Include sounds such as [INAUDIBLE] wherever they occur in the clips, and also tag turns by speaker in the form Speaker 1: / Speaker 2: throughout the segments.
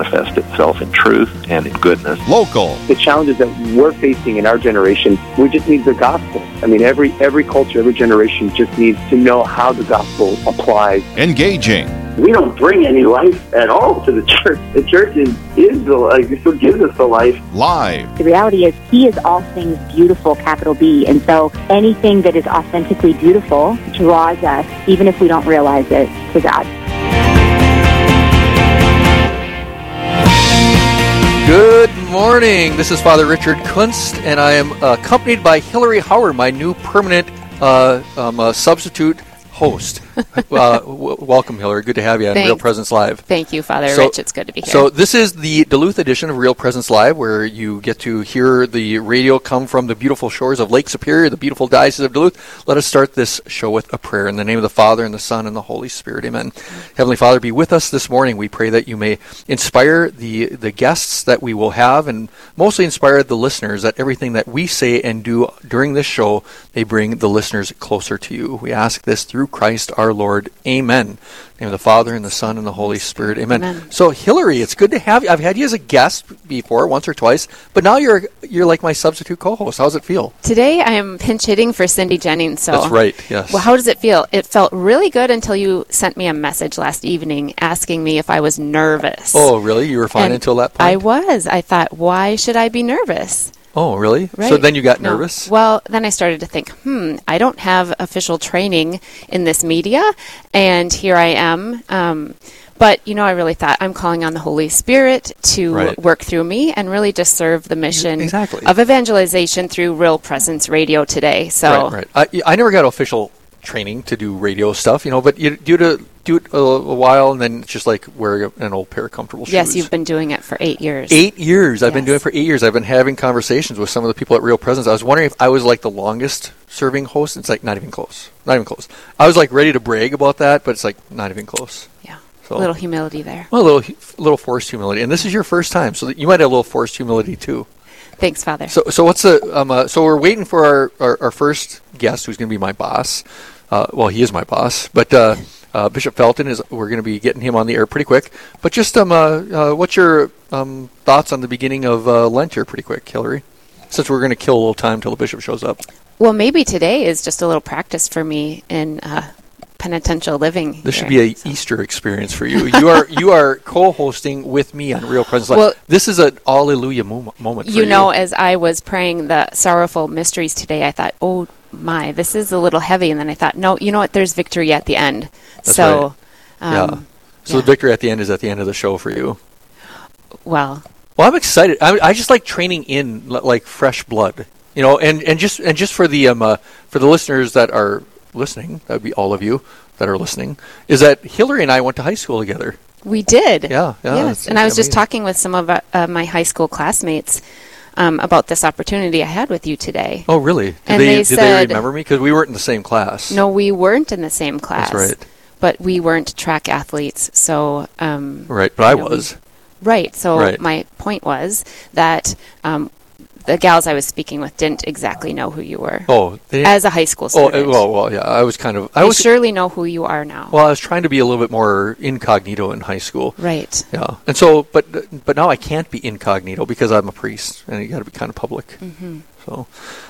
Speaker 1: manifest itself in truth and in goodness.
Speaker 2: Local.
Speaker 3: The challenges that we're facing in our generation, we just need the gospel. I mean, every every culture, every generation just needs to know how the gospel applies.
Speaker 2: Engaging.
Speaker 4: We don't bring any life at all to the church. The church is, is the life. It's what gives us the life.
Speaker 2: Live.
Speaker 5: The reality is, He is all things beautiful, capital B. And so anything that is authentically beautiful draws us, even if we don't realize it, to God.
Speaker 6: Good morning. This is Father Richard Kunst, and I am accompanied by Hillary Howard, my new permanent uh, um, uh, substitute host. [LAUGHS] uh, w- welcome, Hillary. Good to have you on
Speaker 7: Thanks.
Speaker 6: Real Presence Live.
Speaker 7: Thank you, Father
Speaker 6: So-
Speaker 7: Rich. It's good to be here.
Speaker 6: So this is the Duluth edition of Real Presence Live, where you get to hear the radio come from the beautiful shores of Lake Superior, the beautiful diocese of Duluth. Let us start this show with a prayer in the name of the Father and the Son and the Holy Spirit. Amen. Heavenly Father, be with us this morning. We pray that you may inspire the the guests that we will have, and mostly inspire the listeners. That everything that we say and do during this show may bring the listeners closer to you. We ask this through Christ our Lord. Amen. In the name of the Father and the Son and the Holy Spirit. Amen.
Speaker 7: Amen.
Speaker 6: So Hillary, it's good to have you. I've had you as a guest before, once or twice, but now you're you're like my substitute co-host. How does it feel?
Speaker 7: Today I am pinch hitting for Cindy Jennings. So
Speaker 6: That's right. Yes.
Speaker 7: Well, how does it feel? It felt really good until you sent me a message last evening asking me if I was nervous.
Speaker 6: oh, really? You were fine
Speaker 7: And
Speaker 6: until that point.
Speaker 7: I was. I thought, why should I be nervous?
Speaker 6: Oh, really? So then you got
Speaker 7: No.
Speaker 6: nervous.
Speaker 7: Well, then I started to think, hmm, I don't have official training in this media, and here I am. Um, but you know, I really thought I'm calling on the Holy Spirit to
Speaker 6: Right.
Speaker 7: work through me and really just serve the mission
Speaker 6: exactly.
Speaker 7: of evangelization through Real Presence Radio today. So
Speaker 6: Right, right. I, I never got official training to do radio stuff, you know, but you do to do it a, a while, and then it's just like wearing an old pair of comfortable shoes.
Speaker 7: yes, you've been doing it for eight years.
Speaker 6: Eight years. I've been doing it for eight years. I've been having conversations with some of the people at Real Presence. I was wondering if I was like the longest serving host. It's like not even close. Not even close. I was like ready to brag about that, but it's like not even close.
Speaker 7: Yeah,
Speaker 6: So
Speaker 7: a little humility there.
Speaker 6: well, a little little forced humility, and this is your first time, so you might have a little forced humility too.
Speaker 7: Thanks, Father.
Speaker 6: So, so what's the um? Uh, so we're waiting for our, our, our first guest, who's going to be my boss. Uh, well, he is my boss, but uh, uh, Bishop Felton is. We're going to be getting him on the air pretty quick. But just um, uh, uh, what's your um thoughts on the beginning of uh, Lent here, pretty quick, Hillary? Since we're going to kill a little time till the bishop shows up.
Speaker 7: well, maybe today is just a little practice for me in uh, penitential living.
Speaker 6: This should
Speaker 7: here.
Speaker 6: be a Easter experience for you. [LAUGHS] You are you are co-hosting with me on Real Presence Live.
Speaker 7: Well-
Speaker 6: this is an Alleluia mo- moment. For
Speaker 7: you know, as I was praying the sorrowful mysteries today, I thought, oh my, this is a little heavy. And then I thought, no, you know what? There's victory at the end.
Speaker 6: That's
Speaker 7: so,
Speaker 6: yeah.
Speaker 7: um,
Speaker 6: So
Speaker 7: yeah.
Speaker 6: the victory at the end is at the end of the show for you.
Speaker 7: well,
Speaker 6: Well, I'm excited. I, I just like training in like fresh blood, you know, and, and just and just for the um uh, for the listeners that are listening, that would be all of you that are listening, is that Hillary and I went to high school together.
Speaker 7: we did.
Speaker 6: Yeah, yeah,
Speaker 7: yes. And I was just talking with some of uh, my high school classmates um, about this opportunity I had with you today.
Speaker 6: Oh, really? Did
Speaker 7: And
Speaker 6: they,
Speaker 7: they
Speaker 6: did they remember me? Because we weren't in the same class.
Speaker 7: No, we weren't in the same class.
Speaker 6: That's right.
Speaker 7: But we weren't track athletes. So, um,
Speaker 6: Right, but I
Speaker 7: know, we-
Speaker 6: was.
Speaker 7: Right. So
Speaker 6: Right.
Speaker 7: my point was that um, the gals I was speaking with didn't exactly know who you were
Speaker 6: Oh, they,
Speaker 7: as a high school
Speaker 6: oh,
Speaker 7: student.
Speaker 6: uh, well, well, yeah. I was kind of. I
Speaker 7: they
Speaker 6: was.
Speaker 7: surely know who you are now.
Speaker 6: Well, I was trying to be a little bit more incognito in high school.
Speaker 7: right.
Speaker 6: Yeah, and so, but but now I can't be incognito because I'm a priest, and you got to be kind of public.
Speaker 7: Mm-hmm.
Speaker 6: So,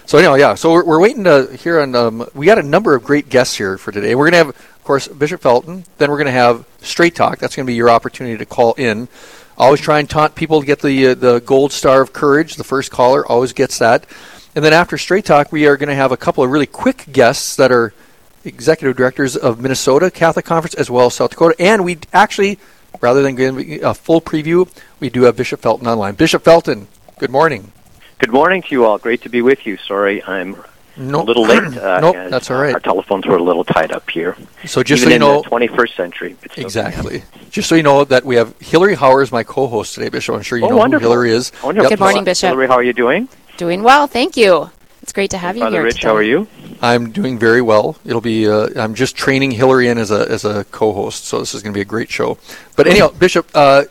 Speaker 6: so anyway, yeah. So we're, we're waiting to hear on. Um, we got a number of great guests here for today. We're gonna have, of course, Bishop Felton. Then we're gonna have Straight Talk. That's gonna be your opportunity to call in. Always try and taunt people to get the uh, the gold star of courage. The first caller always gets that. And then after Straight Talk, we are going to have a couple of really quick guests that are executive directors of Minnesota Catholic Conference as well as South Dakota. And we actually, rather than giving a full preview, we do have Bishop Felton online. Bishop Felton, good morning.
Speaker 1: Good morning to you all. Great to be with you. Sorry, I'm
Speaker 6: No,
Speaker 1: a little late. Uh,
Speaker 6: nope, that's all
Speaker 1: uh. Our telephones were a little tied up here.
Speaker 6: So just
Speaker 1: Even
Speaker 6: so you
Speaker 1: in
Speaker 6: know,
Speaker 1: the 21st century. It's okay.
Speaker 6: exactly. Just so you know that we have Hillary Hauer as my co-host today, Bishop. I'm sure you
Speaker 1: Oh,
Speaker 6: know
Speaker 1: wonderful.
Speaker 6: who Hillary is.
Speaker 1: Wonderful.
Speaker 7: Good morning, Bishop.
Speaker 1: Hillary, how are you doing?
Speaker 7: Doing well, thank you. It's great to have you
Speaker 1: Father
Speaker 7: here.
Speaker 1: Rich,
Speaker 7: today.
Speaker 1: how are you?
Speaker 6: I'm doing very well. It'll be. Uh, I'm just training Hillary in as a as a co-host, so this is going to be a great show. But anyhow, Bishop, uh,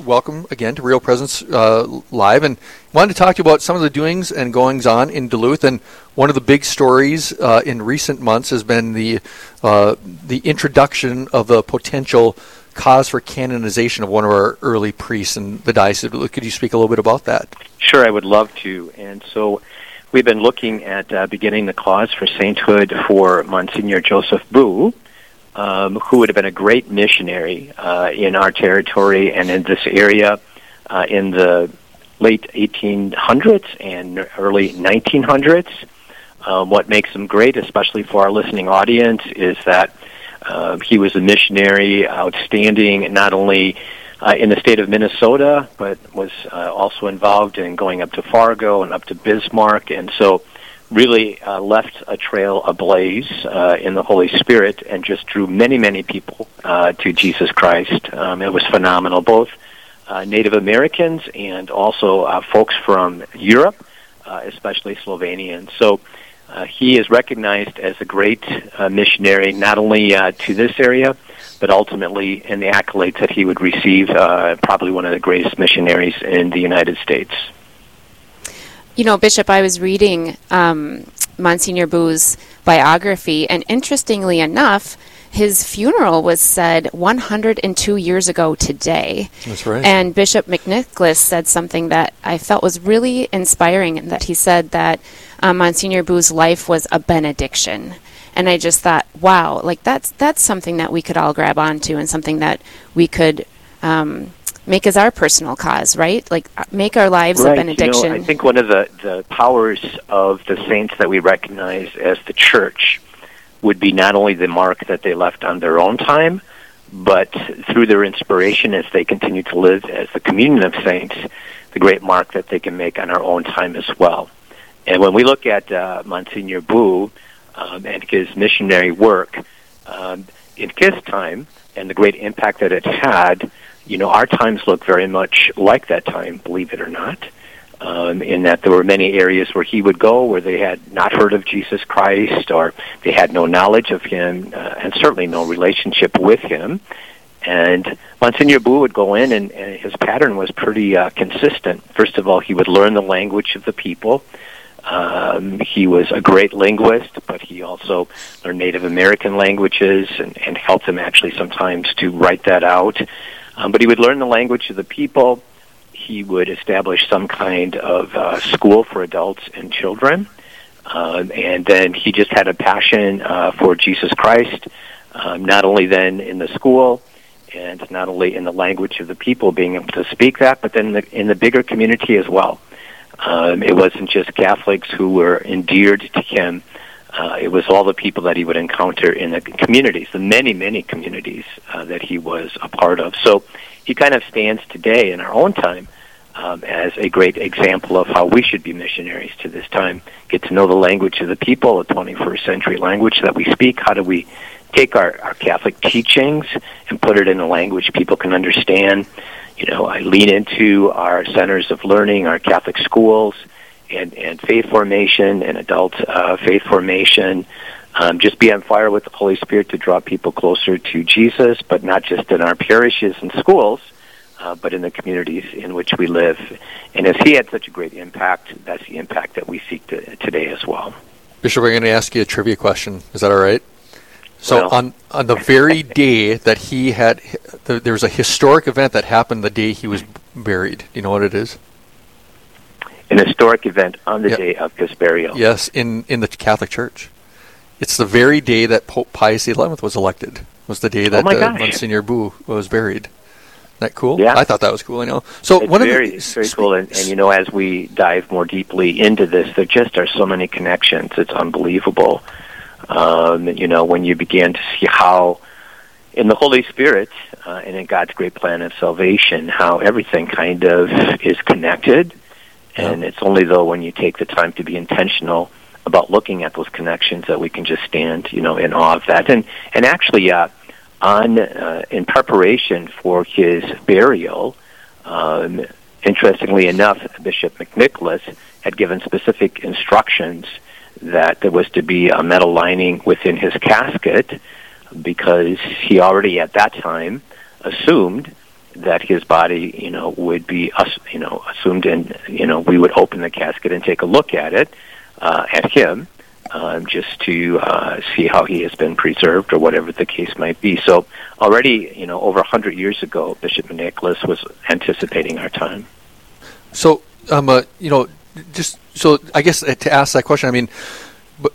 Speaker 6: welcome again to Real Presence uh, Live, and wanted to talk to you about some of the doings and goings on in Duluth. And one of the big stories uh, in recent months has been the uh, the introduction of a potential cause for canonization of one of our early priests in the Diocese. Could you speak a little bit about that?
Speaker 1: Sure, I would love to. And so we've been looking at uh, beginning the cause for sainthood for Monsignor Joseph Buh, um, who would have been a great missionary uh, in our territory and in this area uh, in the late 1800s and early 1900s. Um, what makes him great, especially for our listening audience, is that uh, he was a missionary, outstanding, not only uh, in the state of Minnesota, but was uh, also involved in going up to Fargo and up to Bismarck, and so really uh, left a trail ablaze uh, in the Holy Spirit and just drew many, many people uh, to Jesus Christ. Um, it was phenomenal, both uh, Native Americans and also uh, folks from Europe, uh, especially Slovenians. So he is recognized as a great missionary, not only to this area, but ultimately in the accolades that he would receive, probably one of the greatest missionaries in the United States.
Speaker 7: You know, Bishop, I was reading um, Monsignor Buh's biography, and interestingly enough, his funeral was said 102 years ago today.
Speaker 6: That's right.
Speaker 7: And Bishop McNicholas said something that I felt was really inspiring, and that he said that um, Monsignor Buh's life was a benediction. And I just thought, wow, like that's that's something that we could all grab onto, and something that we could um, make as our personal cause, right? Like uh, make our lives
Speaker 1: right.
Speaker 7: a benediction.
Speaker 1: You know, I think one of the, the powers of the saints that we recognize as the church would be not only the mark that they left on their own time, but through their inspiration as they continue to live as the communion of saints, the great mark that they can make on our own time as well. And when we look at uh, Monsignor Buh um, and his missionary work um, in his time and the great impact that it had, you know, our times look very much like that time, believe it or not um, in that there were many areas where he would go where they had not heard of Jesus Christ or they had no knowledge of him uh, and certainly no relationship with him. And Monsignor Buh would go in, and, and his pattern was pretty uh, consistent. First of all, he would learn the language of the people. Um, he was a great linguist, but he also learned Native American languages and, and helped them actually sometimes to write that out. Um, but he would learn the language of the people he would establish some kind of uh, school for adults and children. Um, and then he just had a passion uh, for Jesus Christ, um, not only then in the school and not only in the language of the people being able to speak that, but then in the, in the bigger community as well. Um, it wasn't just Catholics who were endeared to him. Uh, it was all the people that he would encounter in the communities, the many, many communities uh, that he was a part of. So he kind of stands today in our own time um, as a great example of how we should be missionaries to this time. Get to know the language of the people, the 21st century language that we speak. How do we take our, our Catholic teachings and put it in a language people can understand? You know, I lean into our centers of learning, our Catholic schools, and, and faith formation and adult uh, faith formation. Um, just be on fire with the Holy Spirit to draw people closer to Jesus, but not just in our parishes and schools, uh, but in the communities in which we live. And as he had such a great impact, that's the impact that we seek to, today as well.
Speaker 6: Bishop, I'm going to ask you a trivia question. Is that all right? So
Speaker 1: well,
Speaker 6: on on the very [LAUGHS] day that he had, there was a historic event that happened the day he was buried. Do you know what it is?
Speaker 1: An historic event on the
Speaker 6: Yep.
Speaker 1: day of his burial.
Speaker 6: Yes, in in the Catholic Church. It's the very day that Pope Pius XI was elected. Was the day that
Speaker 1: Oh
Speaker 6: uh. Monsignor Buh was buried. Isn't that cool?
Speaker 1: Yeah.
Speaker 6: I thought that was cool. I know. So
Speaker 1: It's
Speaker 6: one
Speaker 1: very,
Speaker 6: of the,
Speaker 1: it's very cool. And, and you know, as we dive more deeply into this, there just are so many connections. It's unbelievable. Um, you know, when you begin to see how, in the Holy Spirit uh, and in God's great plan of salvation, how everything kind of is connected. And it's only though when you take the time to be intentional about looking at those connections that we can just stand, you know, in awe of that. And and actually, uh, on uh, in preparation for his burial, um, interestingly enough, Bishop McNicholas had given specific instructions that there was to be a metal lining within his casket because he already at that time assumed that his body, you know, would be, you know, assumed, and you know, we would open the casket and take a look at it, uh, at him, um, just to uh, see how he has been preserved or whatever the case might be. So already, you know, over a hundred years ago, Bishop Nicholas was anticipating our time.
Speaker 6: So, um, uh, you know, just so I guess uh, to ask that question, I mean,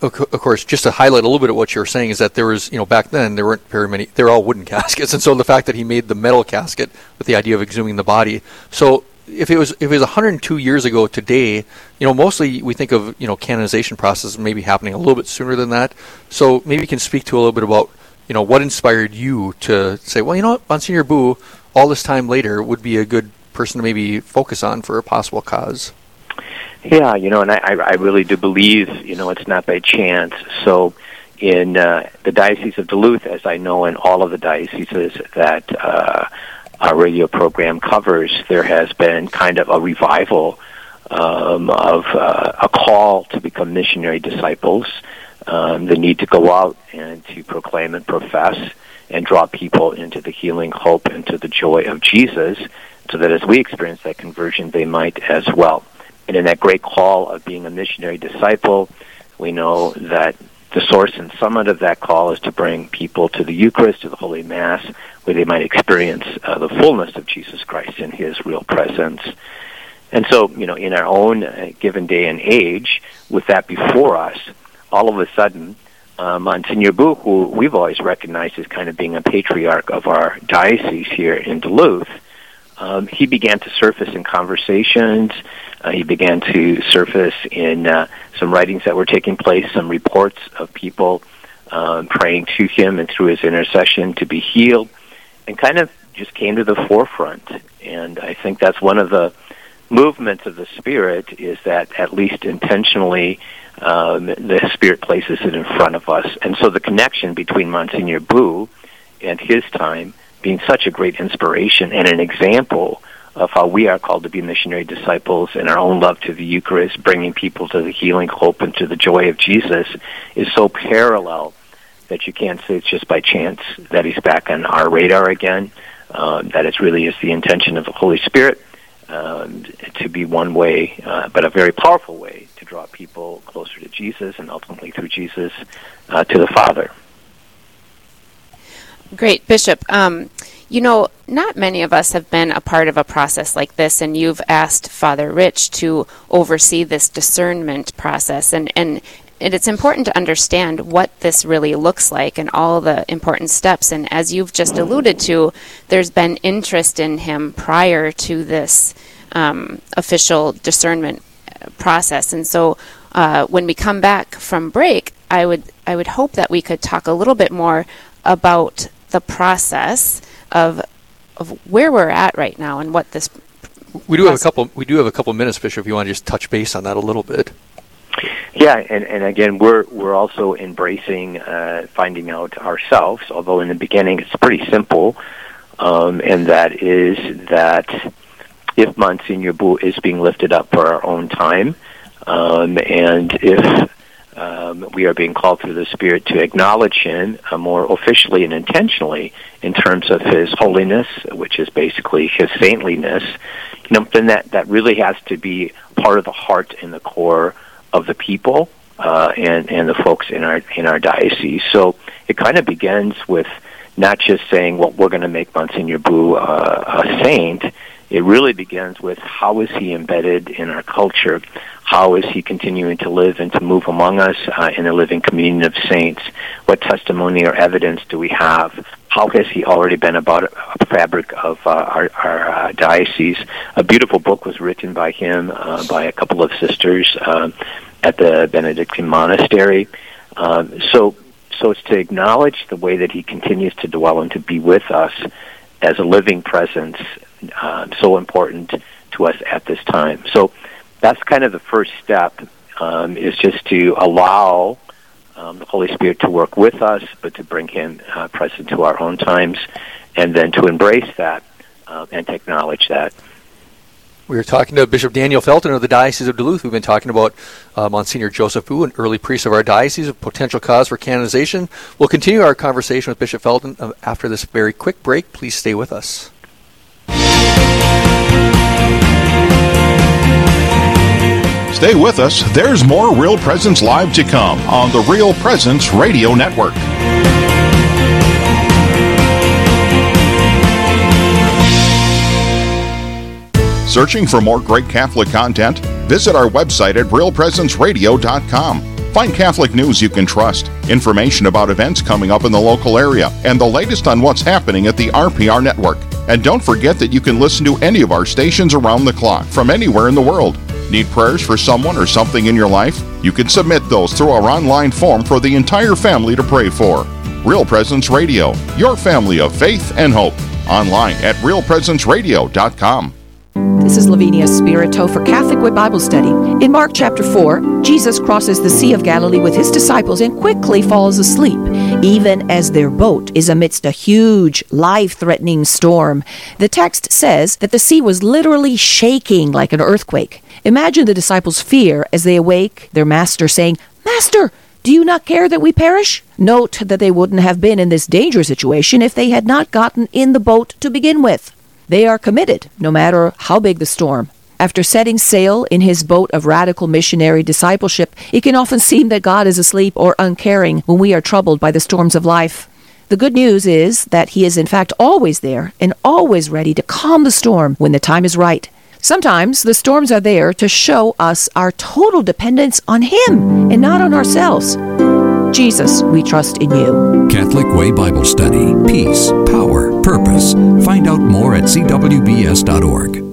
Speaker 6: of course, just to highlight a little bit of what you're saying is that there was, you know, back then there weren't very many. They're all wooden [LAUGHS] caskets, and so the fact that he made the metal casket with the idea of exhuming the body. So if it was if it was 102 years ago today, you know, mostly we think of you know canonization process maybe happening a little bit sooner than that. So maybe you can speak to a little bit about you know what inspired you to say, well, you know what, Monsignor Buh, all this time later would be a good person to maybe focus on for a possible cause.
Speaker 1: Yeah, you know, and I, I really do believe, you know, it's not by chance. So, in uh, the Diocese of Duluth, as I know in all of the dioceses that uh, our radio program covers, there has been kind of a revival um, of uh, a call to become missionary disciples, um, the need to go out and to proclaim and profess and draw people into the healing hope and to the joy of Jesus, so that as we experience that conversion, they might as well. And in that great call of being a missionary disciple, we know that the source and summit of that call is to bring people to the Eucharist, to the Holy Mass, where they might experience uh, the fullness of Jesus Christ in His real presence. And so, you know, in our own uh, given day and age, with that before us, all of a sudden, uh, Monsignor Buh, who we've always recognized as kind of being a patriarch of our diocese here in Duluth, um, he began to surface in conversations. Uh, he began to surface in uh, some writings that were taking place, some reports of people um, praying to him and through his intercession to be healed, and kind of just came to the forefront. And I think that's one of the movements of the Spirit is that at least intentionally um, the Spirit places it in front of us. And so the connection between Monsignor Buh and his time being such a great inspiration and an example of how we are called to be missionary disciples in our own love to the Eucharist, bringing people to the healing hope and to the joy of Jesus, is so parallel that you can't say it's just by chance that he's back on our radar again. Uh, that it really is the intention of the Holy Spirit um, to be one way, uh, but a very powerful way to draw people closer to Jesus and ultimately through Jesus uh, to the Father.
Speaker 7: Great, Bishop. Um, you know, not many of us have been a part of a process like this, and you've asked Father Rich to oversee this discernment process, and and. And it's important to understand what this really looks like and all the important steps. And as you've just alluded to, there's been interest in him prior to this um, official discernment process. And so, uh, when we come back from break, I would I would hope that we could talk a little bit more about the process of of where we're at right now and what this.
Speaker 6: We do have a couple. We do have a couple minutes, Fisher. If you want to just touch base on that a little bit.
Speaker 1: Yeah, and, and again, we're we're also embracing uh, finding out ourselves. Although in the beginning it's pretty simple, um, and that is that if Monsignor Buh is being lifted up for our own time, um, and if um, we are being called through the Spirit to acknowledge Him uh, more officially and intentionally in terms of His holiness, which is basically His saintliness. You know, then that that really has to be part of the heart and the core of the people uh, and and the folks in our in our diocese. So it kind of begins with not just saying, "Well, we're going to make Monsignor Buh uh, a saint." It really begins with how is he embedded in our culture? How is he continuing to live and to move among us uh, in a living communion of saints? What testimony or evidence do we have? How has he already been about a fabric of uh, our, our uh, diocese? A beautiful book was written by him, uh, by a couple of sisters uh, at the Benedictine monastery. Um, so, so it's to acknowledge the way that he continues to dwell and to be with us as a living presence uh, so important to us at this time. So that's kind of the first step um, is just to allow um, the Holy Spirit to work with us, but to bring Him uh, present to our own times, and then to embrace that uh, and to acknowledge that.
Speaker 6: We are talking to Bishop Daniel Felton of the Diocese of Duluth. We've been talking about uh, Monsignor Joseph Buh, an early priest of our diocese, a potential cause for canonization. We'll continue our conversation with Bishop Felton uh, after this very quick break. Please stay with us.
Speaker 2: Stay with us. There's more Real Presence Live to come on the Real Presence Radio Network. Searching for more great Catholic content? Visit our website at realpresenceradio.com. Find Catholic news you can trust, information about events coming up in the local area, and the latest on what's happening at the RPR network. And don't forget that you can listen to any of our stations around the clock from anywhere in the world. Need prayers for someone or something in your life? You can submit those through our online form for the entire family to pray for. Real Presence Radio, your family of faith and hope. Online at realpresenceradio.com.
Speaker 8: This is Lavinia Spirito for Catholic Way Bible Study. In Mark chapter 4, Jesus crosses the Sea of Galilee with his disciples and quickly falls asleep, even as their boat is amidst a huge, life threatening storm. The text says that the sea was literally shaking like an earthquake. Imagine the disciples' fear as they awake, their master saying, Master, do you not care that we perish? Note that they wouldn't have been in this dangerous situation if they had not gotten in the boat to begin with. They are committed, no matter how big the storm. After setting sail in his boat of radical missionary discipleship, it can often seem that God is asleep or uncaring when we are troubled by the storms of life. The good news is that He is in fact always there and always ready to calm the storm when the time is right. Sometimes the storms are there to show us our total dependence on Him and not on ourselves. Jesus, we trust in you.
Speaker 9: Catholic Way Bible Study. Peace, power, purpose. Find out more at cwbs.org.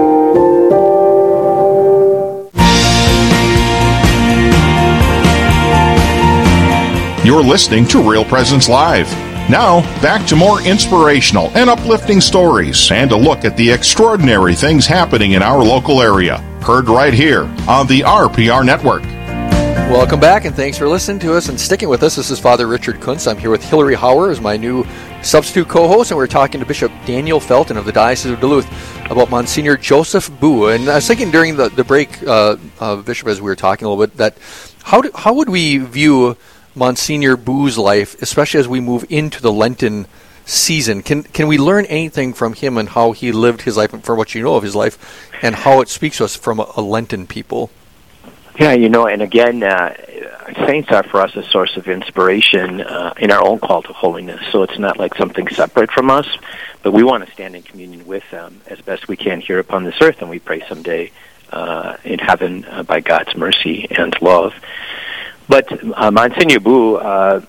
Speaker 2: You're listening to Real Presence Live. Now, back to more inspirational and uplifting stories and a look at the extraordinary things happening in our local area. Heard right here on the RPR Network.
Speaker 6: Welcome back, and thanks for listening to us and sticking with us. This is Father Richard Kunst. I'm here with Hillary Hauer as my new substitute co-host, and we're talking to Bishop Daniel Felton of the Diocese of Duluth about Monsignor Joseph Buh. And I was thinking during the, the break, uh, uh, Bishop, as we were talking a little bit, that how, do, how would we view Monsignor Buh's life, especially as we move into the Lenten season. Can can we learn anything from him and how he lived his life, and from what you know of his life, and how it speaks to us from a, a Lenten people?
Speaker 1: Yeah, you know, and again, uh, saints are for us a source of inspiration uh, in our own call to holiness. So it's not like something separate from us, but we want to stand in communion with them as best we can here upon this earth, and we pray someday uh, in heaven uh, by God's mercy and love. But uh, Monsignor Buh uh,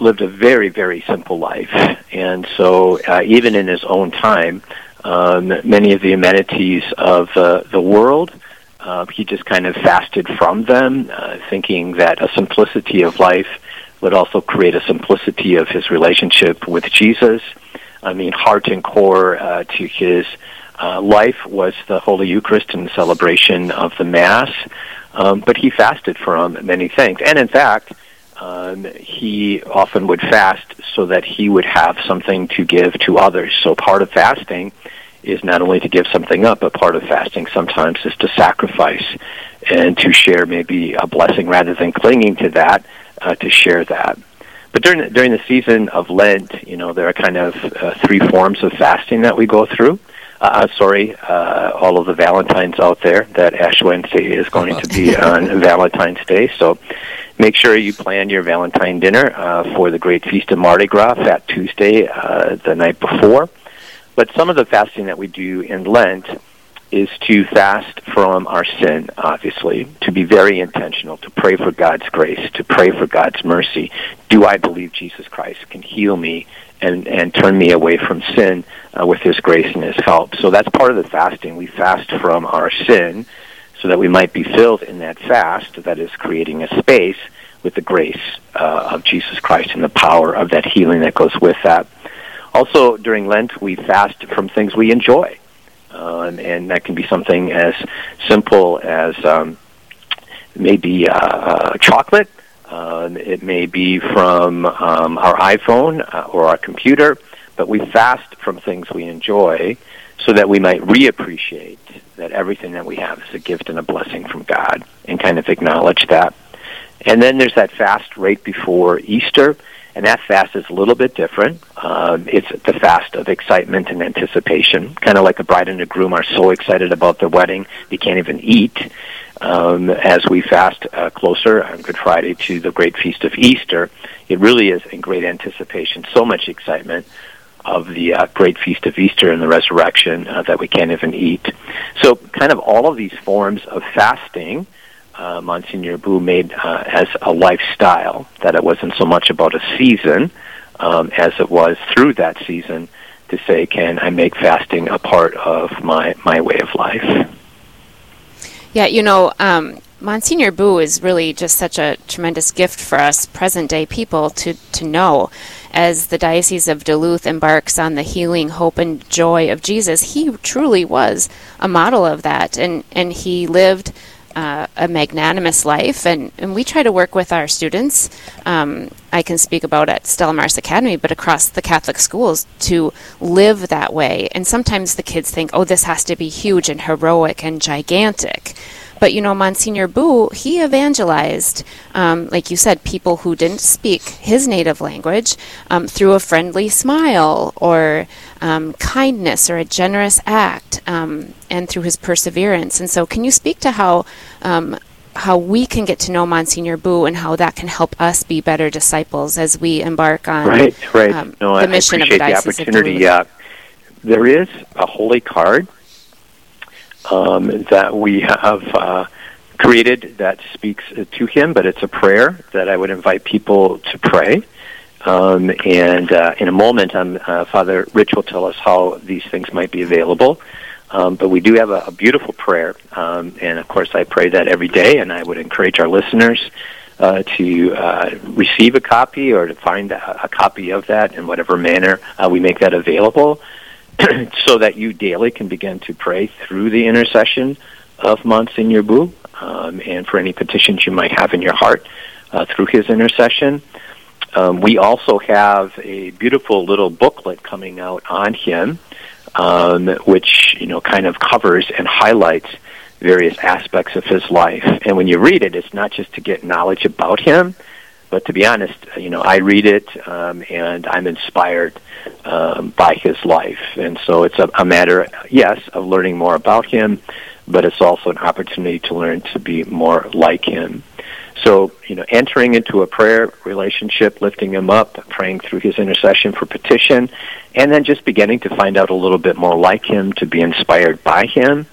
Speaker 1: lived a very, very simple life. And so, uh, even in his own time, um, many of the amenities of uh, the world, uh, he just kind of fasted from them, uh, thinking that a simplicity of life would also create a simplicity of his relationship with Jesus. I mean, heart and core uh, to his uh, life was the Holy Eucharist and the celebration of the Mass. Um, but he fasted from many things. And in fact, um, he often would fast so that he would have something to give to others. So part of fasting is not only to give something up, but part of fasting sometimes is to sacrifice and to share maybe a blessing rather than clinging to that, uh, to share that. But during during the season of Lent, you know, there are kind of uh, three forms of fasting that we go through uh, sorry, uh, all of the Valentines out there, that Ash Wednesday is going to be on [LAUGHS] Valentine's Day. So make sure you plan your Valentine dinner uh, for the great feast of Mardi Gras, Fat Tuesday, uh, the night before. But some of the fasting that we do in Lent is to fast from our sin, obviously, to be very intentional, to pray for God's grace, to pray for God's mercy. Do I believe Jesus Christ can heal me and, and turn me away from sin uh, with His grace and His help? So that's part of the fasting. We fast from our sin so that we might be filled in that fast that is creating a space with the grace uh, of Jesus Christ and the power of that healing that goes with that. Also, during Lent, we fast from things we enjoy um, and that can be something as simple as um, maybe uh, uh, chocolate. Um, it may be from um, our iPhone uh, or our computer, but we fast from things we enjoy so that we might reappreciate that everything that we have is a gift and a blessing from God and kind of acknowledge that. And then there's that fast right before Easter, and that fast is a little bit different. Um, it's the fast of excitement and anticipation, kind of like the bride and the groom are so excited about their wedding they can't even eat. Um, as we fast uh, closer on Good Friday to the great feast of Easter, it really is in great anticipation, so much excitement of the uh, great feast of Easter and the resurrection uh, that we can't even eat. So, kind of all of these forms of fasting, uh, Monsignor Buh made uh, as a lifestyle, that it wasn't so much about a season um, as it was through that season to say, can I make fasting a part of my, my way of life?
Speaker 7: Yeah, you know, um, Monsignor Buh is really just such a tremendous gift for us present day people to, to know. As the Diocese of Duluth embarks on the healing, hope, and joy of Jesus, he truly was a model of that. And, and he lived uh, a magnanimous life. And, and we try to work with our students. Um, I can speak about at Stella Maris Academy, but across the Catholic schools to live that way. And sometimes the kids think, oh, this has to be huge and heroic and gigantic. But you know, Monsignor Buh, he evangelized, um, like you said, people who didn't speak his native language um, through a friendly smile or um, kindness or a generous act, um, and through his perseverance. And so, can you speak to how? Um, how we can get to know Monsignor Buh and how that can help us be better disciples as we embark on
Speaker 1: right, right.
Speaker 7: Um,
Speaker 1: no,
Speaker 7: the mission
Speaker 1: I
Speaker 7: of the Diocese
Speaker 1: the opportunity.
Speaker 7: of.
Speaker 1: Uh, there is a holy card um, that we have uh, created that speaks to him, but it's a prayer that I would invite people to pray. Um, and uh, in a moment, um, uh, Father Rich will tell us how these things might be available. Um, but we do have a, a beautiful prayer, um, and of course, I pray that every day, and I would encourage our listeners uh, to uh, receive a copy or to find a, a copy of that in whatever manner uh, we make that available, [CLEARS THROAT] so that you daily can begin to pray through the intercession of Monsignor Buh, um, and for any petitions you might have in your heart uh, through his intercession. Um, we also have a beautiful little booklet coming out on him, um, which you know kind of covers and highlights various aspects of his life. And when you read it, it's not just to get knowledge about him, but to be honest, you know, I read it um, and I'm inspired um, by his life. And so it's a, a matter, yes, of learning more about him, but it's also an opportunity to learn to be more like him. So, you know, entering into a prayer relationship, lifting him up, praying through his intercession for petition, and then just beginning to find out a little bit more like him, to be inspired by him,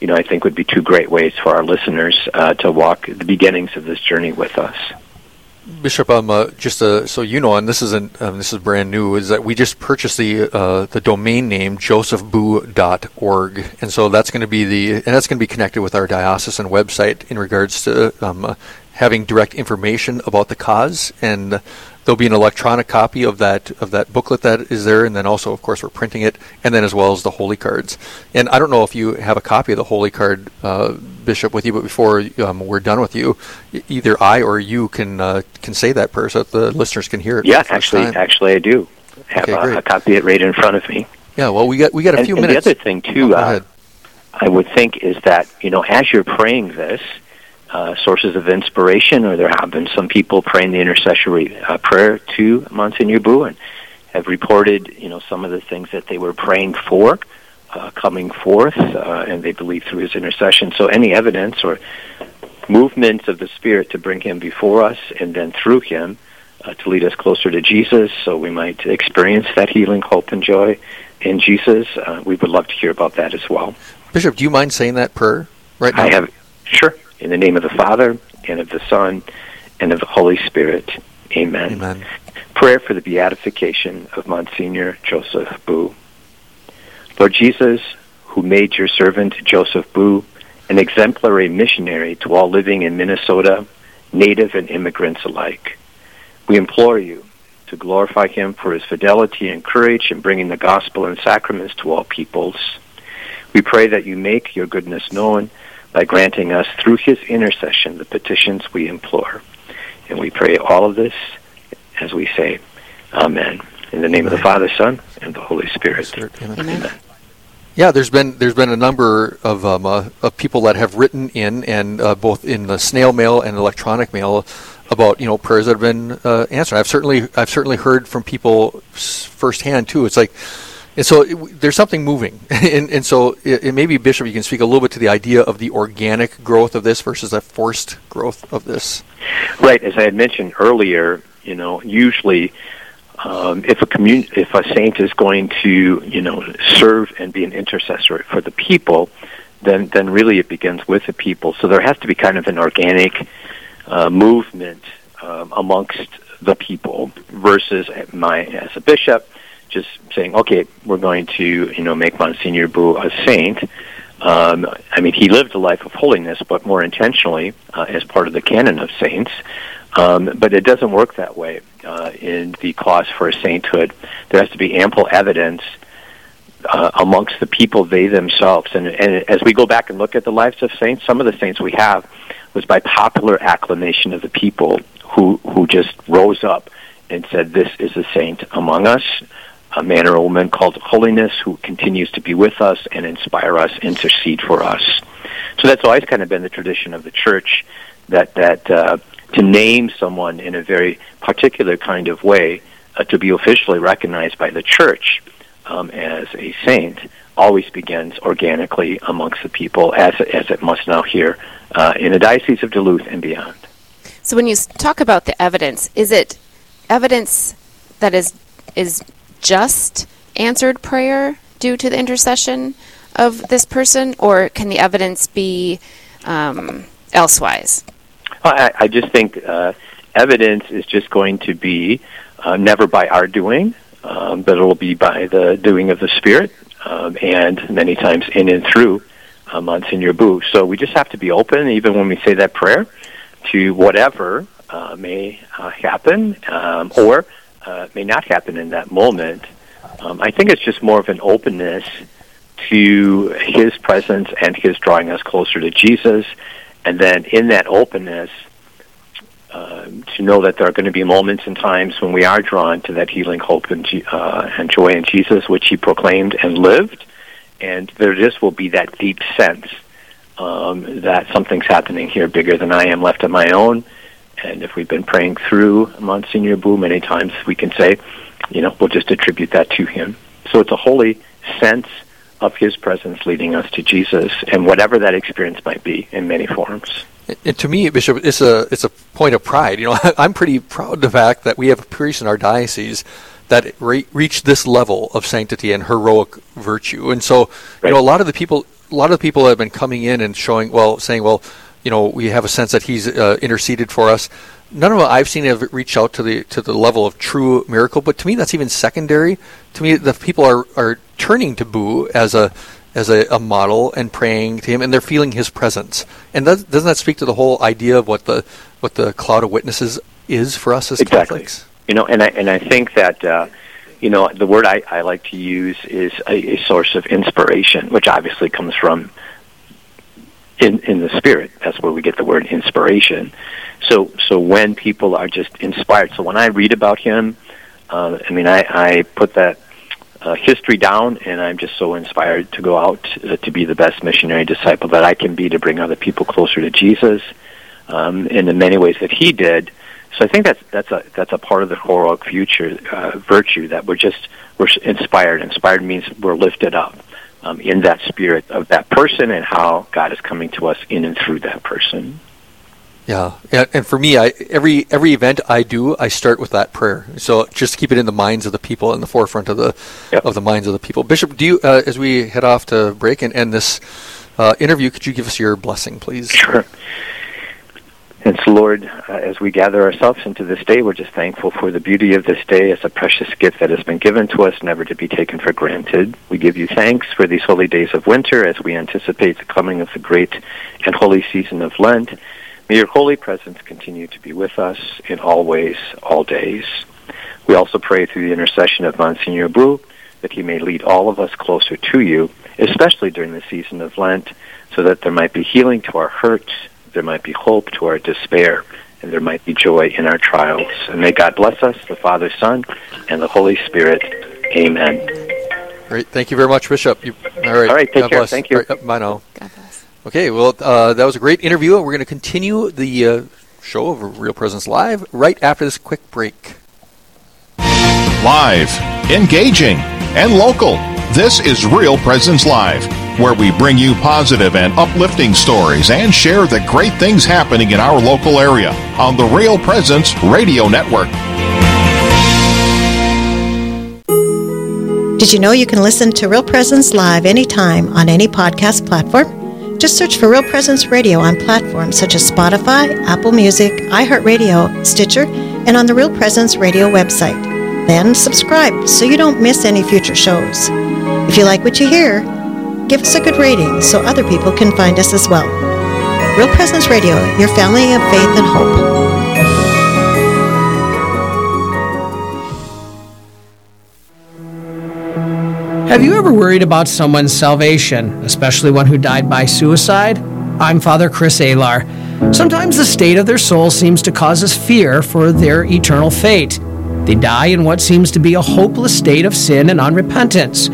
Speaker 1: you know, I think would be two great ways for our listeners uh, to walk the beginnings of this journey with us.
Speaker 6: Bishop, um, uh, just uh, so you know, and this isn't um, this is brand new, is that we just purchased the uh, the domain name josephbuh.org, and so that's going to be the and that's going to be connected with our diocesan website in regards to um, uh, having direct information about the cause and there'll be an electronic copy of that of that booklet that is there, and then also, of course, we're printing it, and then as well as the holy cards. And I don't know if you have a copy of the holy card, uh, Bishop, with you, but before um, we're done with you, either I or you can uh, can say that prayer so that the listeners can hear it.
Speaker 1: Yeah, actually, time. actually, I do have
Speaker 6: okay,
Speaker 1: a, a, copy of it right in front of me.
Speaker 6: Yeah, well, we got we got a
Speaker 1: and,
Speaker 6: few
Speaker 1: and
Speaker 6: minutes.
Speaker 1: The other thing too,
Speaker 6: oh,
Speaker 1: uh, I would think, is that you know, as you're praying this uh, sources of inspiration, or there have been some people praying the intercessory uh, prayer to Monsignor and have reported, you know, some of the things that they were praying for uh, coming forth, uh, and they believe through his intercession. So any evidence or movements of the Spirit to bring him before us, and then through him uh, to lead us closer to Jesus, so we might experience that healing, hope, and joy in Jesus. Uh, we would love to hear about that as well.
Speaker 6: Bishop, do you mind saying that prayer right now?
Speaker 1: I have, sure. In the name of the Father, and of the Son, and of the Holy Spirit. Amen.
Speaker 6: Amen.
Speaker 1: Prayer for the beatification of Monsignor Joseph Buh. Lord Jesus, who made your servant Joseph Buh an exemplary missionary to all living in Minnesota, native and immigrants alike, we implore you to glorify him for his fidelity and courage in bringing the gospel and sacraments to all peoples. We pray that you make your goodness known by granting us through his intercession the petitions we implore. And we pray all of this as we say, Amen. In the name of the Father, Son, and the Holy Spirit.
Speaker 7: Amen.
Speaker 1: Amen.
Speaker 6: Yeah, there's been there's been a number of um, uh, of people that have written in and uh, both in the snail mail and electronic mail about you know prayers that have been uh, answered. I've certainly I've certainly heard from people s- firsthand too. It's like and so it, there's something moving, [LAUGHS] and, and so it, it maybe Bishop, you can speak a little bit to the idea of the organic growth of this versus a forced growth of this.
Speaker 1: Right, as I had mentioned earlier, you know, usually um, if a commun- if a saint is going to, you know, serve and be an intercessor for the people, then then really it begins with the people. So there has to be kind of an organic uh, movement um, amongst the people versus my as a bishop just saying, okay, we're going to, you know, make Monsignor Buh a saint. Um, I mean, he lived a life of holiness, but more intentionally uh, as part of the canon of saints. Um, but it doesn't work that way uh, in the cause for a sainthood. There has to be ample evidence uh, amongst the people, they themselves. And, and as we go back and look at the lives of saints, some of the saints we have was by popular acclamation of the people who, who just rose up and said, This is a saint among us, a man or a woman called holiness who continues to be with us and inspire us, intercede for us. So that's always kind of been the tradition of the church that, that uh, to name someone in a very particular kind of way uh, to be officially recognized by the church um, as a saint always begins organically amongst the people, as as it must now here uh, in the diocese of Duluth and beyond.
Speaker 7: So when you talk about the evidence, is it evidence that is is just answered prayer due to the intercession of this person, or can the evidence be um, elsewise?
Speaker 1: I, I just think uh, evidence is just going to be uh, never by our doing, um, but it will be by the doing of the Spirit, um, and many times in and through uh, Monsignor Buh. So we just have to be open, even when we say that prayer, to whatever uh, may uh, happen um, or uh, may not happen in that moment. Um, I think it's just more of an openness to His presence and His drawing us closer to Jesus, and then in that openness, um, to know that there are going to be moments and times when we are drawn to that healing hope and, uh, and joy in Jesus, which He proclaimed and lived, and there just will be that deep sense um, that something's happening here bigger than I am left on my own. And if we've been praying through Monsignor Buh many times, we can say, you know, we'll just attribute that to him. So it's a holy sense of his presence leading us to Jesus, and whatever that experience might be in many forms.
Speaker 6: And to me, Bishop, it's a it's a point of pride. You know, [LAUGHS] I'm pretty proud of the fact that we have a priest in our diocese that re- reached this level of sanctity and heroic virtue. And so, you know, a lot of the people, a lot of the people have been coming in and showing, well, saying, well, you know, we have a sense that he's uh, interceded for us. None of them I've seen have reached out to the to the level of true miracle. But to me, that's even secondary. To me, the people are are turning to Buh as a as a, a model and praying to him, and they're feeling his presence. And does, doesn't that speak to the whole idea of what the what the cloud of witnesses is for us as
Speaker 1: Exactly.
Speaker 6: Catholics?
Speaker 1: You know, and I and I think that uh, you know the word I, I like to use is a, a source of inspiration, which obviously comes from in in the spirit. That's where we get the word inspiration. So so when people are just inspired, so when I read about him, uh, I mean I, I put that uh, history down, and I'm just so inspired to go out uh, to be the best missionary disciple that I can be to bring other people closer to Jesus, um, in the many ways that he did. So I think that's that's a that's a part of the heroic future uh, virtue that we're just we're inspired. Inspired means we're lifted up um, in that spirit of that person and how God is coming to us in and through that person.
Speaker 6: Yeah, and, for me, I every every event I do, I start with that prayer. So just keep it in the minds of the people, in the forefront of the of the minds of the people. Bishop, do you, uh, as we head off to break and end this uh, interview, could you give us your blessing, please?
Speaker 1: Sure. And so, Lord, uh, as we gather ourselves into this day, we're just thankful for the beauty of this day as a precious gift that has been given to us, never to be taken for granted. We give you thanks for these holy days of winter as we anticipate the coming of the great and holy season of Lent. May your holy presence continue to be with us in all ways, all days. We also pray through the intercession of Monsignor Buh that he may lead all of us closer to you, especially during the season of Lent, so that there might be healing to our hurts, there might be hope to our despair, and there might be joy in our trials. And may God bless us, the Father, Son, and the Holy Spirit. Amen.
Speaker 6: Great. Thank you very much, Bishop. You, all right.
Speaker 1: All right. Take
Speaker 6: God
Speaker 1: care.
Speaker 6: bless.
Speaker 1: Thank you.
Speaker 6: All right, bye now. Okay. Well, uh, that was a great interview. We're going to continue the uh, show of Real Presence Live right after this quick break.
Speaker 2: Live, engaging, and local. This is Real Presence Live, where we bring you positive and uplifting stories and share the great things happening in our local area on the Real Presence Radio Network.
Speaker 10: Did you know you can listen to Real Presence live anytime on any podcast platform? Just search for Real Presence Radio on platforms such as Spotify, Apple Music, iHeartRadio, Stitcher, and on the Real Presence Radio website. Then subscribe so you don't miss any future shows. If you like what you hear, give us a good rating so other people can find us as well. Real Presence Radio, your family of faith and hope.
Speaker 11: Have you ever worried about someone's salvation, especially one who died by suicide? I'm Father Chris Alar. Sometimes the state of their soul seems to cause us fear for their eternal fate. They die in what seems to be a hopeless state of sin and unrepentance.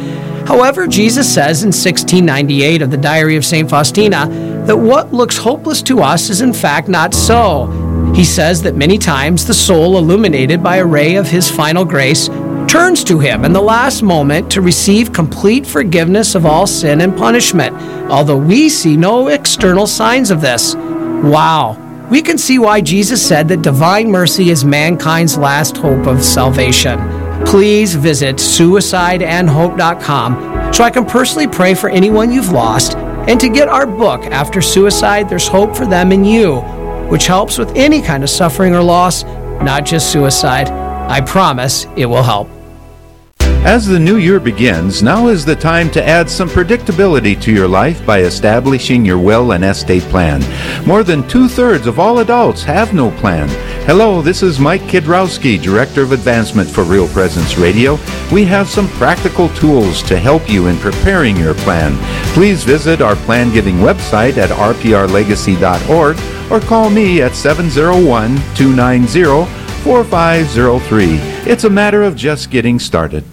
Speaker 11: However, Jesus says in 1698 of the Diary of St. Faustina that what looks hopeless to us is in fact not so. He says that many times the soul, illuminated by a ray of his final grace, turns to him in the last moment to receive complete forgiveness of all sin and punishment, although we see no external signs of this. Wow. We can see why Jesus said that divine mercy is mankind's last hope of salvation. Please visit suicideandhope.com so I can personally pray for anyone you've lost and to get our book, After Suicide, There's Hope for Them and You, which helps with any kind of suffering or loss, not just suicide. I promise it will help.
Speaker 12: As the new year begins, now is the time to add some predictability to your life by establishing your will and estate plan. More than two thirds of all adults have no plan. Hello, this is Mike Kidrowski, Director of Advancement for Real Presence Radio. We have some practical tools to help you in preparing your plan. Please visit our plan giving website at rprlegacy.org or call me at 701 290 4503. It's a matter of just getting started.